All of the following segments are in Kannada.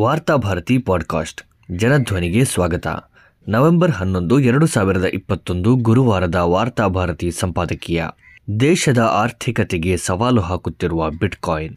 ವಾರ್ತಾಭಾರತಿ ಪಾಡ್ಕಾಸ್ಟ್, ಜನಧ್ವನಿಗೆ ಸ್ವಾಗತ. ನವೆಂಬರ್ ಹನ್ನೊಂದು, ಎರಡು ಸಾವಿರದ ಇಪ್ಪತ್ತೊಂದು ಗುರುವಾರದ ವಾರ್ತಾಭಾರತಿ ಸಂಪಾದಕೀಯ. ದೇಶದ ಆರ್ಥಿಕತೆಗೆ ಸವಾಲು ಹಾಕುತ್ತಿರುವ ಬಿಟ್ಕಾಯಿನ್.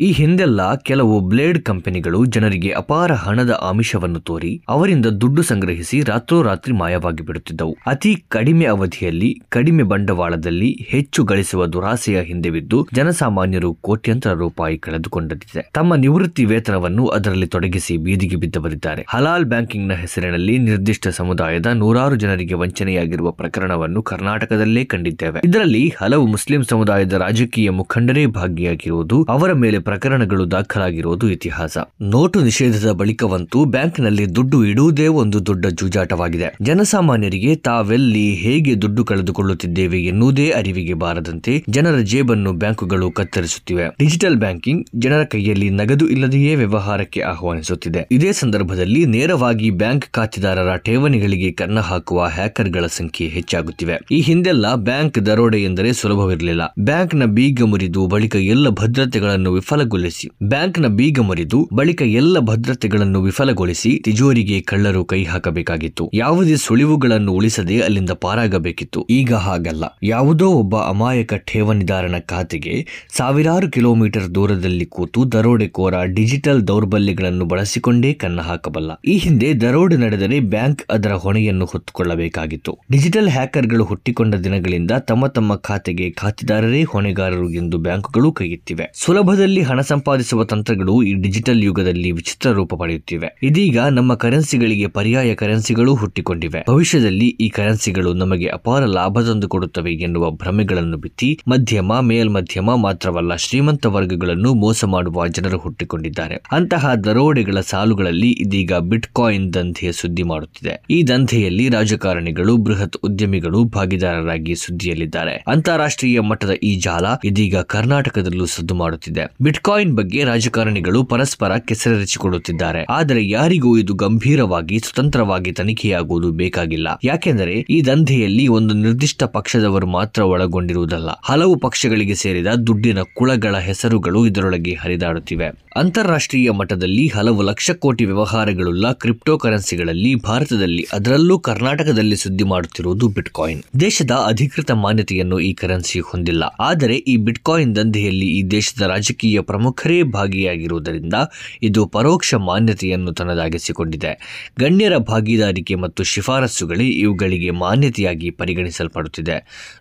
ಈ ಹಿಂದೆಲ್ಲ ಕೆಲವು ಬ್ಲೇಡ್ ಕಂಪನಿಗಳು ಜನರಿಗೆ ಅಪಾರ ಹಣದ ಆಮಿಷವನ್ನು ತೋರಿ ಅವರಿಂದ ದುಡ್ಡು ಸಂಗ್ರಹಿಸಿ ರಾತ್ರೋರಾತ್ರಿ ಮಾಯವಾಗಿ ಬಿಡುತ್ತಿದ್ದವು. ಅತಿ ಕಡಿಮೆ ಅವಧಿಯಲ್ಲಿ, ಕಡಿಮೆ ಬಂಡವಾಳದಲ್ಲಿ ಹೆಚ್ಚು ಗಳಿಸುವ ದುರಾಸೆಯ ಹಿಂದೆ ಬಿದ್ದು ಜನಸಾಮಾನ್ಯರು ಕೋಟ್ಯಂತರ ರೂಪಾಯಿ ಕಳೆದುಕೊಂಡಿದೆ ತಮ್ಮ ನಿವೃತ್ತಿ ವೇತನವನ್ನು ಅದರಲ್ಲಿ ತೊಡಗಿಸಿ ಬೀದಿಗೆ ಬಿದ್ದವರಿದ್ದಾರೆ. ಹಲಾಲ್ ಬ್ಯಾಂಕಿಂಗ್ನ ಹೆಸರಿನಲ್ಲಿ ನಿರ್ದಿಷ್ಟ ಸಮುದಾಯದ ನೂರಾರು ಜನರಿಗೆ ವಂಚನೆಯಾಗಿರುವ ಪ್ರಕರಣವನ್ನು ಕರ್ನಾಟಕದಲ್ಲೇ ಕಂಡಿದ್ದೇವೆ. ಇದರಲ್ಲಿ ಹಲವು ಮುಸ್ಲಿಂ ಸಮುದಾಯದ ರಾಜಕೀಯ ಮುಖಂಡರೇ ಭಾಗಿಯಾಗಿರುವುದು ಅವರ ಮೇಲೆ ಪ್ರಕರಣಗಳು ದಾಖಲಾಗಿರುವುದು ಇತಿಹಾಸ. ನೋಟು ನಿಷೇಧದ ಬಳಿಕವಂತೂ ಬ್ಯಾಂಕ್ನಲ್ಲಿ ದುಡ್ಡು ಇಡುವುದೇ ಒಂದು ದೊಡ್ಡ ಜೂಜಾಟವಾಗಿದೆ. ಜನಸಾಮಾನ್ಯರಿಗೆ ತಾವೆಲ್ಲಿ ಹೇಗೆ ದುಡ್ಡು ಕಳೆದುಕೊಳ್ಳುತ್ತಿದ್ದೇವೆ ಎನ್ನುವುದೇ ಅರಿವಿಗೆ ಬಾರದಂತೆ ಜನರ ಜೇಬನ್ನು ಬ್ಯಾಂಕುಗಳು ಕತ್ತರಿಸುತ್ತಿವೆ. ಡಿಜಿಟಲ್ ಬ್ಯಾಂಕಿಂಗ್ ಜನರ ಕೈಯಲ್ಲಿ ನಗದು ಇಲ್ಲದೆಯೇ ವ್ಯವಹಾರಕ್ಕೆ ಆಹ್ವಾನಿಸುತ್ತಿದೆ. ಇದೇ ಸಂದರ್ಭದಲ್ಲಿ ನೇರವಾಗಿ ಬ್ಯಾಂಕ್ ಖಾತೆದಾರರ ಠೇವಣಿಗಳಿಗೆ ಕನ್ನ ಹಾಕುವ ಹ್ಯಾಕರ್ಗಳ ಸಂಖ್ಯೆ ಹೆಚ್ಚಾಗುತ್ತಿವೆ. ಈ ಹಿಂದೆಲ್ಲ ಬ್ಯಾಂಕ್ ದರೋಡೆ ಎಂದರೆ ಸುಲಭವಿರಲಿಲ್ಲ. ಬ್ಯಾಂಕ್ನ ಬೀಗ ಮುರಿದು ಬಳಿಕ ಎಲ್ಲ ಭದ್ರತೆಗಳನ್ನು ವಿಫಲಗೊಳಿಸಿ. ಬ್ಯಾಂಕ್ನ ಬೀಗ ಮುರಿದು ಬಳಿಕ ಎಲ್ಲ ಭದ್ರತೆಗಳನ್ನು ವಿಫಲಗೊಳಿಸಿ ತಿಜೋರಿಗೆ ಕಳ್ಳರು ಕೈ ಹಾಕಬೇಕಾಗಿತ್ತು. ಯಾವುದೇ ಸುಳಿವುಗಳನ್ನು ಉಳಿಸದೆ ಅಲ್ಲಿಂದ ಪಾರಾಗಬೇಕಿತ್ತು. ಈಗ ಹಾಗಲ್ಲ. ಯಾವುದೋ ಒಬ್ಬ ಅಮಾಯಕ ಠೇವಣಿದಾರನ ಖಾತೆಗೆ ಸಾವಿರಾರು ಕಿಲೋಮೀಟರ್ ದೂರದಲ್ಲಿ ಕೂತು ದರೋಡೆಕೋರ ಡಿಜಿಟಲ್ ದೌರ್ಬಲ್ಯಗಳನ್ನು ಬಳಸಿಕೊಂಡೇ ಕನ್ನ ಹಾಕಬಲ್ಲ. ಈ ಹಿಂದೆ ದರೋಡೆ ನಡೆದರೆ ಬ್ಯಾಂಕ್ ಅದರ ಹೊಣೆಯನ್ನು ಹೊತ್ತುಕೊಳ್ಳಬೇಕಾಗಿತ್ತು. ಡಿಜಿಟಲ್ ಹ್ಯಾಕರ್ಗಳು ಹುಟ್ಟಿಕೊಂಡ ದಿನಗಳಿಂದ ತಮ್ಮ ತಮ್ಮ ಖಾತೆಗೆ ಖಾತೆದಾರರೇ ಹೊಣೆಗಾರರು ಎಂದು ಬ್ಯಾಂಕುಗಳು ಕೈಗೆತ್ತಿವೆ ಸುಲಭದಲ್ಲಿ ಹಣ ಸಂಪಾದಿಸುವ ತಂತ್ರಗಳು ಈ ಡಿಜಿಟಲ್ ಯುಗದಲ್ಲಿ ವಿಚಿತ್ರ ರೂಪ ಪಡೆಯುತ್ತಿವೆ. ಇದೀಗ ನಮ್ಮ ಕರೆನ್ಸಿಗಳಿಗೆ ಪರ್ಯಾಯ ಕರೆನ್ಸಿಗಳು ಹುಟ್ಟಿಕೊಂಡಿವೆ. ಭವಿಷ್ಯದಲ್ಲಿ ಈ ಕರೆನ್ಸಿಗಳು ನಮಗೆ ಅಪಾರ ಲಾಭ ತಂದು ಕೊಡುತ್ತವೆ ಎನ್ನುವ ಭ್ರಮೆಗಳನ್ನು ಬಿತ್ತಿ, ಮಧ್ಯಮ, ಮೇಲ್ಮಧ್ಯಮ ಮಾತ್ರವಲ್ಲ ಶ್ರೀಮಂತ ವರ್ಗಗಳನ್ನು ಮೋಸ ಮಾಡುವ ಜನರು ಹುಟ್ಟಿಕೊಂಡಿದ್ದಾರೆ. ಅಂತಹ ದರೋಡೆಗಳ ಸಾಲುಗಳಲ್ಲಿ ಇದೀಗ ಬಿಟ್ಕಾಯಿನ್ ದಂಧೆಯ ಸುದ್ದಿ ಮಾಡುತ್ತಿದೆ. ಈ ದಂಧೆಯಲ್ಲಿ ರಾಜಕಾರಣಿಗಳು, ಬೃಹತ್ ಉದ್ಯಮಿಗಳು ಭಾಗಿದಾರರಾಗಿ ಸುದ್ದಿಯಲ್ಲಿದ್ದಾರೆ. ಅಂತಾರಾಷ್ಟ್ರೀಯ ಮಟ್ಟದ ಈ ಜಾಲ ಇದೀಗ ಕರ್ನಾಟಕದಲ್ಲೂ ಸದ್ದು ಮಾಡುತ್ತಿದೆ. ಬಿಟ್ಕಾಯಿನ್ ಬಗ್ಗೆ ರಾಜಕಾರಣಿಗಳು ಪರಸ್ಪರ ಕೆಸರೆರಚಿಕೊಳ್ಳುತ್ತಿದ್ದಾರೆ. ಆದರೆ ಯಾರಿಗೂ ಇದು ಗಂಭೀರವಾಗಿ, ಸ್ವತಂತ್ರವಾಗಿ ತನಿಖೆಯಾಗುವುದು ಬೇಕಾಗಿಲ್ಲ. ಯಾಕೆಂದರೆ ಈ ದಂಧೆಯಲ್ಲಿ ಒಂದು ನಿರ್ದಿಷ್ಟ ಪಕ್ಷದವರು ಮಾತ್ರ ಒಳಗೊಂಡಿರುವುದಲ್ಲ. ಹಲವು ಪಕ್ಷಗಳಿಗೆ ಸೇರಿದ ದುಡ್ಡಿನ ಕುಳಗಳ ಹೆಸರುಗಳು ಇದರೊಳಗೆ ಹರಿದಾಡುತ್ತಿವೆ. ಅಂತಾರಾಷ್ಟ್ರೀಯ ಮಟ್ಟದಲ್ಲಿ ಹಲವು ಲಕ್ಷ ಕೋಟಿ ವ್ಯವಹಾರಗಳುಳ್ಳ ಕ್ರಿಪ್ಟೋ ಕರೆನ್ಸಿಗಳಲ್ಲಿ ಭಾರತದಲ್ಲಿ ಅದರಲ್ಲೂ ಕರ್ನಾಟಕದಲ್ಲಿ ಸುದ್ದಿ ಮಾಡುತ್ತಿರುವುದು ಬಿಟ್ಕಾಯಿನ್. ದೇಶದ ಅಧಿಕೃತ ಮಾನ್ಯತೆಯನ್ನು ಈ ಕರೆನ್ಸಿ ಹೊಂದಿಲ್ಲ. ಆದರೆ ಈ ಬಿಟ್ಕಾಯಿನ್ ದಂಧೆಯಲ್ಲಿ ಈ ದೇಶದ ರಾಜಕೀಯ ಪ್ರಮುಖರೇ ಭಾಗಿಯಾಗಿರುವುದರಿಂದ ಇದು ಪರೋಕ್ಷ ಮಾನ್ಯತೆಯನ್ನು ತನ್ನದಾಗಿಸಿಕೊಂಡಿದೆ. ಗಣ್ಯರ ಭಾಗಿದಾರಿಕೆ ಮತ್ತು ಶಿಫಾರಸುಗಳೇ ಇವುಗಳಿಗೆ ಮಾನ್ಯತೆಯಾಗಿ ಪರಿಗಣಿಸಲ್ಪಡುತ್ತಿದೆ.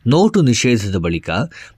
ನೋಟು ನಿಷೇಧದ ಬಳಿಕ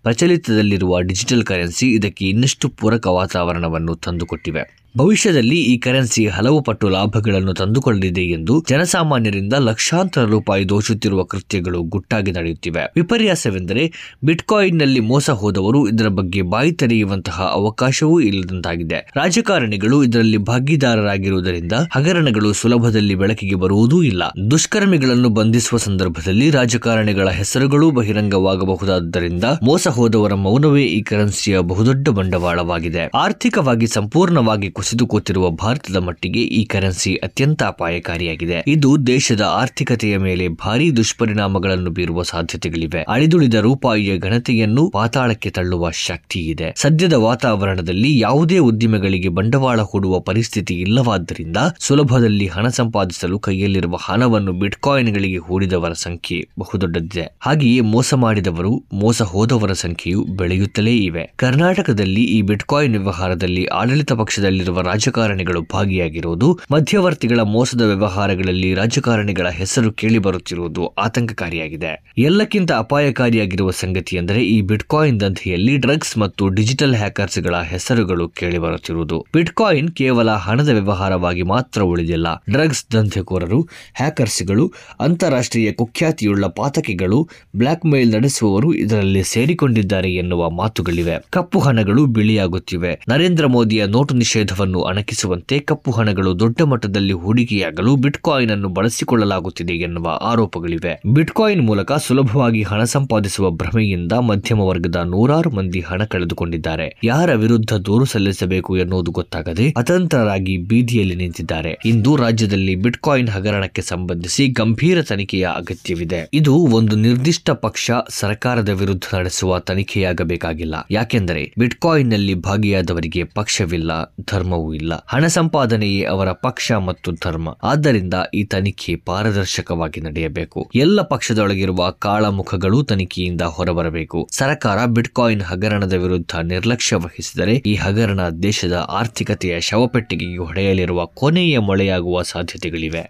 ಪ್ರಚಲಿತದಲ್ಲಿರುವ ಡಿಜಿಟಲ್ ಕರೆನ್ಸಿ ಇದಕ್ಕೆ ಇನ್ನಷ್ಟು ಪೂರಕ ವಾತಾವರಣವನ್ನು ತಂದುಕೊಟ್ಟಿವೆ. ಭವಿಷ್ಯದಲ್ಲಿ ಈ ಕರೆನ್ಸಿ ಹಲವು ಪಟ್ಟು ಲಾಭಗಳನ್ನು ತಂದುಕೊಳ್ಳಲಿದೆ ಎಂದು ಜನಸಾಮಾನ್ಯರಿಂದ ಲಕ್ಷಾಂತರ ರೂಪಾಯಿ ದೋಚುತ್ತಿರುವ ಕೃತ್ಯಗಳು ಗುಟ್ಟಾಗಿ ನಡೆಯುತ್ತಿವೆ. ವಿಪರ್ಯಾಸವೆಂದರೆ ಬಿಟ್ಕಾಯಿನ್ನಲ್ಲಿ ಮೋಸ ಹೋದವರು ಇದರ ಬಗ್ಗೆ ಬಾಯಿ ತೆರೆಯುವಂತಹ ಅವಕಾಶವೂ ಇಲ್ಲದಂತಾಗಿದೆ. ರಾಜಕಾರಣಿಗಳು ಇದರಲ್ಲಿ ಭಾಗಿದಾರರಾಗಿರುವುದರಿಂದ ಹಗರಣಗಳು ಸುಲಭದಲ್ಲಿ ಬೆಳಕಿಗೆ ಬರುವುದೂ ಇಲ್ಲ. ದುಷ್ಕರ್ಮಿಗಳನ್ನು ಬಂಧಿಸುವ ಸಂದರ್ಭದಲ್ಲಿ ರಾಜಕಾರಣಿಗಳ ಹೆಸರುಗಳು ಬಹಿರಂಗವಾಗಬಹುದಾದ್ದರಿಂದ ಮೋಸ ಹೋದವರ ಮೌನವೇ ಈ ಕರೆನ್ಸಿಯ ಬಹುದೊಡ್ಡ ಬಂಡವಾಳವಾಗಿದೆ. ಆರ್ಥಿಕವಾಗಿ ಸಂಪೂರ್ಣವಾಗಿ ಕುಸಿದು ಕೂತಿರುವ ಭಾರತದ ಮಟ್ಟಿಗೆ ಈ ಕರೆನ್ಸಿ ಅತ್ಯಂತ ಅಪಾಯಕಾರಿಯಾಗಿದೆ. ಇದು ದೇಶದ ಆರ್ಥಿಕತೆಯ ಮೇಲೆ ಭಾರೀ ದುಷ್ಪರಿಣಾಮಗಳನ್ನು ಬೀರುವ ಸಾಧ್ಯತೆಗಳಿವೆ. ಅಳಿದುಳಿದ ರೂಪಾಯಿಯ ಘನತೆಯನ್ನು ಪಾತಾಳಕ್ಕೆ ತಳ್ಳುವ ಶಕ್ತಿ ಇದೆ. ಸದ್ಯದ ವಾತಾವರಣದಲ್ಲಿ ಯಾವುದೇ ಉದ್ದಿಮೆಗಳಿಗೆ ಬಂಡವಾಳ ಹೂಡುವ ಪರಿಸ್ಥಿತಿ ಇಲ್ಲವಾದ್ದರಿಂದ ಸುಲಭದಲ್ಲಿ ಹಣ ಸಂಪಾದಿಸಲು ಕೈಯಲ್ಲಿರುವ ಹಣವನ್ನು ಬಿಟ್ಕಾಯಿನ್ಗಳಿಗೆ ಹೂಡಿದವರ ಸಂಖ್ಯೆ ಬಹುದೊಡ್ಡದಿದೆ. ಹಾಗೆಯೇ ಮೋಸ ಮಾಡಿದವರು, ಮೋಸ ಹೋದವರ ಸಂಖ್ಯೆಯು ಬೆಳೆಯುತ್ತಲೇ ಇವೆ. ಕರ್ನಾಟಕದಲ್ಲಿ ಈ ಬಿಟ್ಕಾಯಿನ್ ವ್ಯವಹಾರದಲ್ಲಿ ಆಡಳಿತ ಪಕ್ಷದಲ್ಲಿರುವ ರಾಜಕಾರಣಿಗಳು ಭಾಗಿಯಾಗಿರುವುದು, ಮಧ್ಯವರ್ತಿಗಳ ಮೋಸದ ವ್ಯವಹಾರಗಳಲ್ಲಿ ರಾಜಕಾರಣಿಗಳ ಹೆಸರು ಕೇಳಿಬರುತ್ತಿರುವುದು ಆತಂಕಕಾರಿಯಾಗಿದೆ. ಎಲ್ಲಕ್ಕಿಂತ ಅಪಾಯಕಾರಿಯಾಗಿರುವ ಸಂಗತಿ ಎಂದರೆ ಈ ಬಿಟ್ಕಾಯಿನ್ ದಂಧೆಯಲ್ಲಿ ಡ್ರಗ್ಸ್ ಮತ್ತು ಡಿಜಿಟಲ್ ಹ್ಯಾಕರ್ಸ್ಗಳ ಹೆಸರುಗಳು ಕೇಳಿಬರುತ್ತಿರುವುದು ಬಿಟ್ಕಾಯಿನ್ ಕೇವಲ ಹಣದ ವ್ಯವಹಾರವಾಗಿ ಮಾತ್ರ ಉಳಿದಿಲ್ಲ. ಡ್ರಗ್ಸ್ ದಂಧೆಕೋರರು, ಹ್ಯಾಕರ್ಸ್ಗಳು, ಅಂತಾರಾಷ್ಟ್ರೀಯ ಕುಖ್ಯಾತಿಯುಳ್ಳ ಪಾತಕಿಗಳು ಬ್ಲಾಕ್ ಮೇಲ್ ನಡೆಸುವವರು ಇದರಲ್ಲಿ ಸೇರಿಕೊಂಡಿದ್ದಾರೆ ಎನ್ನುವ ಮಾತುಗಳಿವೆ. ಕಪ್ಪು ಹಣಗಳು ಬಿಳಿಯಾಗುತ್ತಿವೆ. ನರೇಂದ್ರ ಮೋದಿಯ ನೋಟು ನಿಷೇಧವನ್ನು ಅಣಕಿಸುವಂತೆ ಕಪ್ಪು ಹಣಗಳು ದೊಡ್ಡ ಮಟ್ಟದಲ್ಲಿ ಹೂಡಿಕೆಯಾಗಲು ಬಿಟ್ಕಾಯಿನ್ ಅನ್ನು ಬಳಸಿಕೊಳ್ಳಲಾಗುತ್ತಿದೆ ಎನ್ನುವ ಆರೋಪಗಳಿವೆ. ಬಿಟ್ಕಾಯಿನ್ ಮೂಲಕ ಸುಲಭವಾಗಿ ಹಣ ಸಂಪಾದಿಸುವ ಭ್ರಮೆಯಿಂದ ಮಧ್ಯಮ ವರ್ಗದ ನೂರಾರು ಮಂದಿ ಹಣ ಕಳೆದುಕೊಂಡಿದ್ದಾರೆ. ಯಾರ ವಿರುದ್ಧ ದೂರು ಸಲ್ಲಿಸಬೇಕು ಎನ್ನುವುದು ಗೊತ್ತಾಗದೆ ಅತಂತ್ರರಾಗಿ ಬೀದಿಯಲ್ಲಿ ನಿಂತಿದ್ದಾರೆ. ಇಂದು ರಾಜ್ಯದಲ್ಲಿ ಬಿಟ್ಕಾಯಿನ್ ಹಗರಣಕ್ಕೆ ಸಂಬಂಧಿಸಿ ಗಂಭೀರ ತನಿಖೆಯ ಅಗತ್ಯವಿದೆ. ಇದು ಒಂದು ನಿರ್ದಿಷ್ಟ ಪಕ್ಷ ಸರ್ಕಾರದ ವಿರುದ್ಧ ನಡೆಸುವ ತನಿಖೆಯಾಗಬೇಕಾಗಿಲ್ಲ. ಯಾಕೆಂದರೆ ಬಿಟ್ಕಾಯಿನ್ನಲ್ಲಿ ಭಾಗಿಯಾದವರಿಗೆ ಪಕ್ಷವಿಲ್ಲ ಧರ್ಮವೂ ಇಲ್ಲ. ಹಣ ಸಂಪಾದನೆಯೇ ಅವರ ಪಕ್ಷ ಮತ್ತು ಧರ್ಮ. ಆದ್ದರಿಂದ ಈ ತನಿಖೆ ಪಾರದರ್ಶಕವಾಗಿ ನಡೆಯಬೇಕು. ಎಲ್ಲ ಪಕ್ಷದೊಳಗಿರುವ ಕಾಳಮುಖಗಳು ತನಿಖೆಯಿಂದ ಹೊರಬರಬೇಕು. ಸರ್ಕಾರ ಬಿಟ್ಕಾಯಿನ್ ಹಗರಣದ ವಿರುದ್ಧ ನಿರ್ಲಕ್ಷ್ಯ ವಹಿಸಿದರೆ ಈ ಹಗರಣ ದೇಶದ ಆರ್ಥಿಕತೆಯ ಶವಪೆಟ್ಟಿಗೆಗೆ ಹೊಡೆಯಲಿರುವ ಕೊನೆಯ ಮೊಳೆಯಾಗುವ ಸಾಧ್ಯತೆಗಳಿವೆ.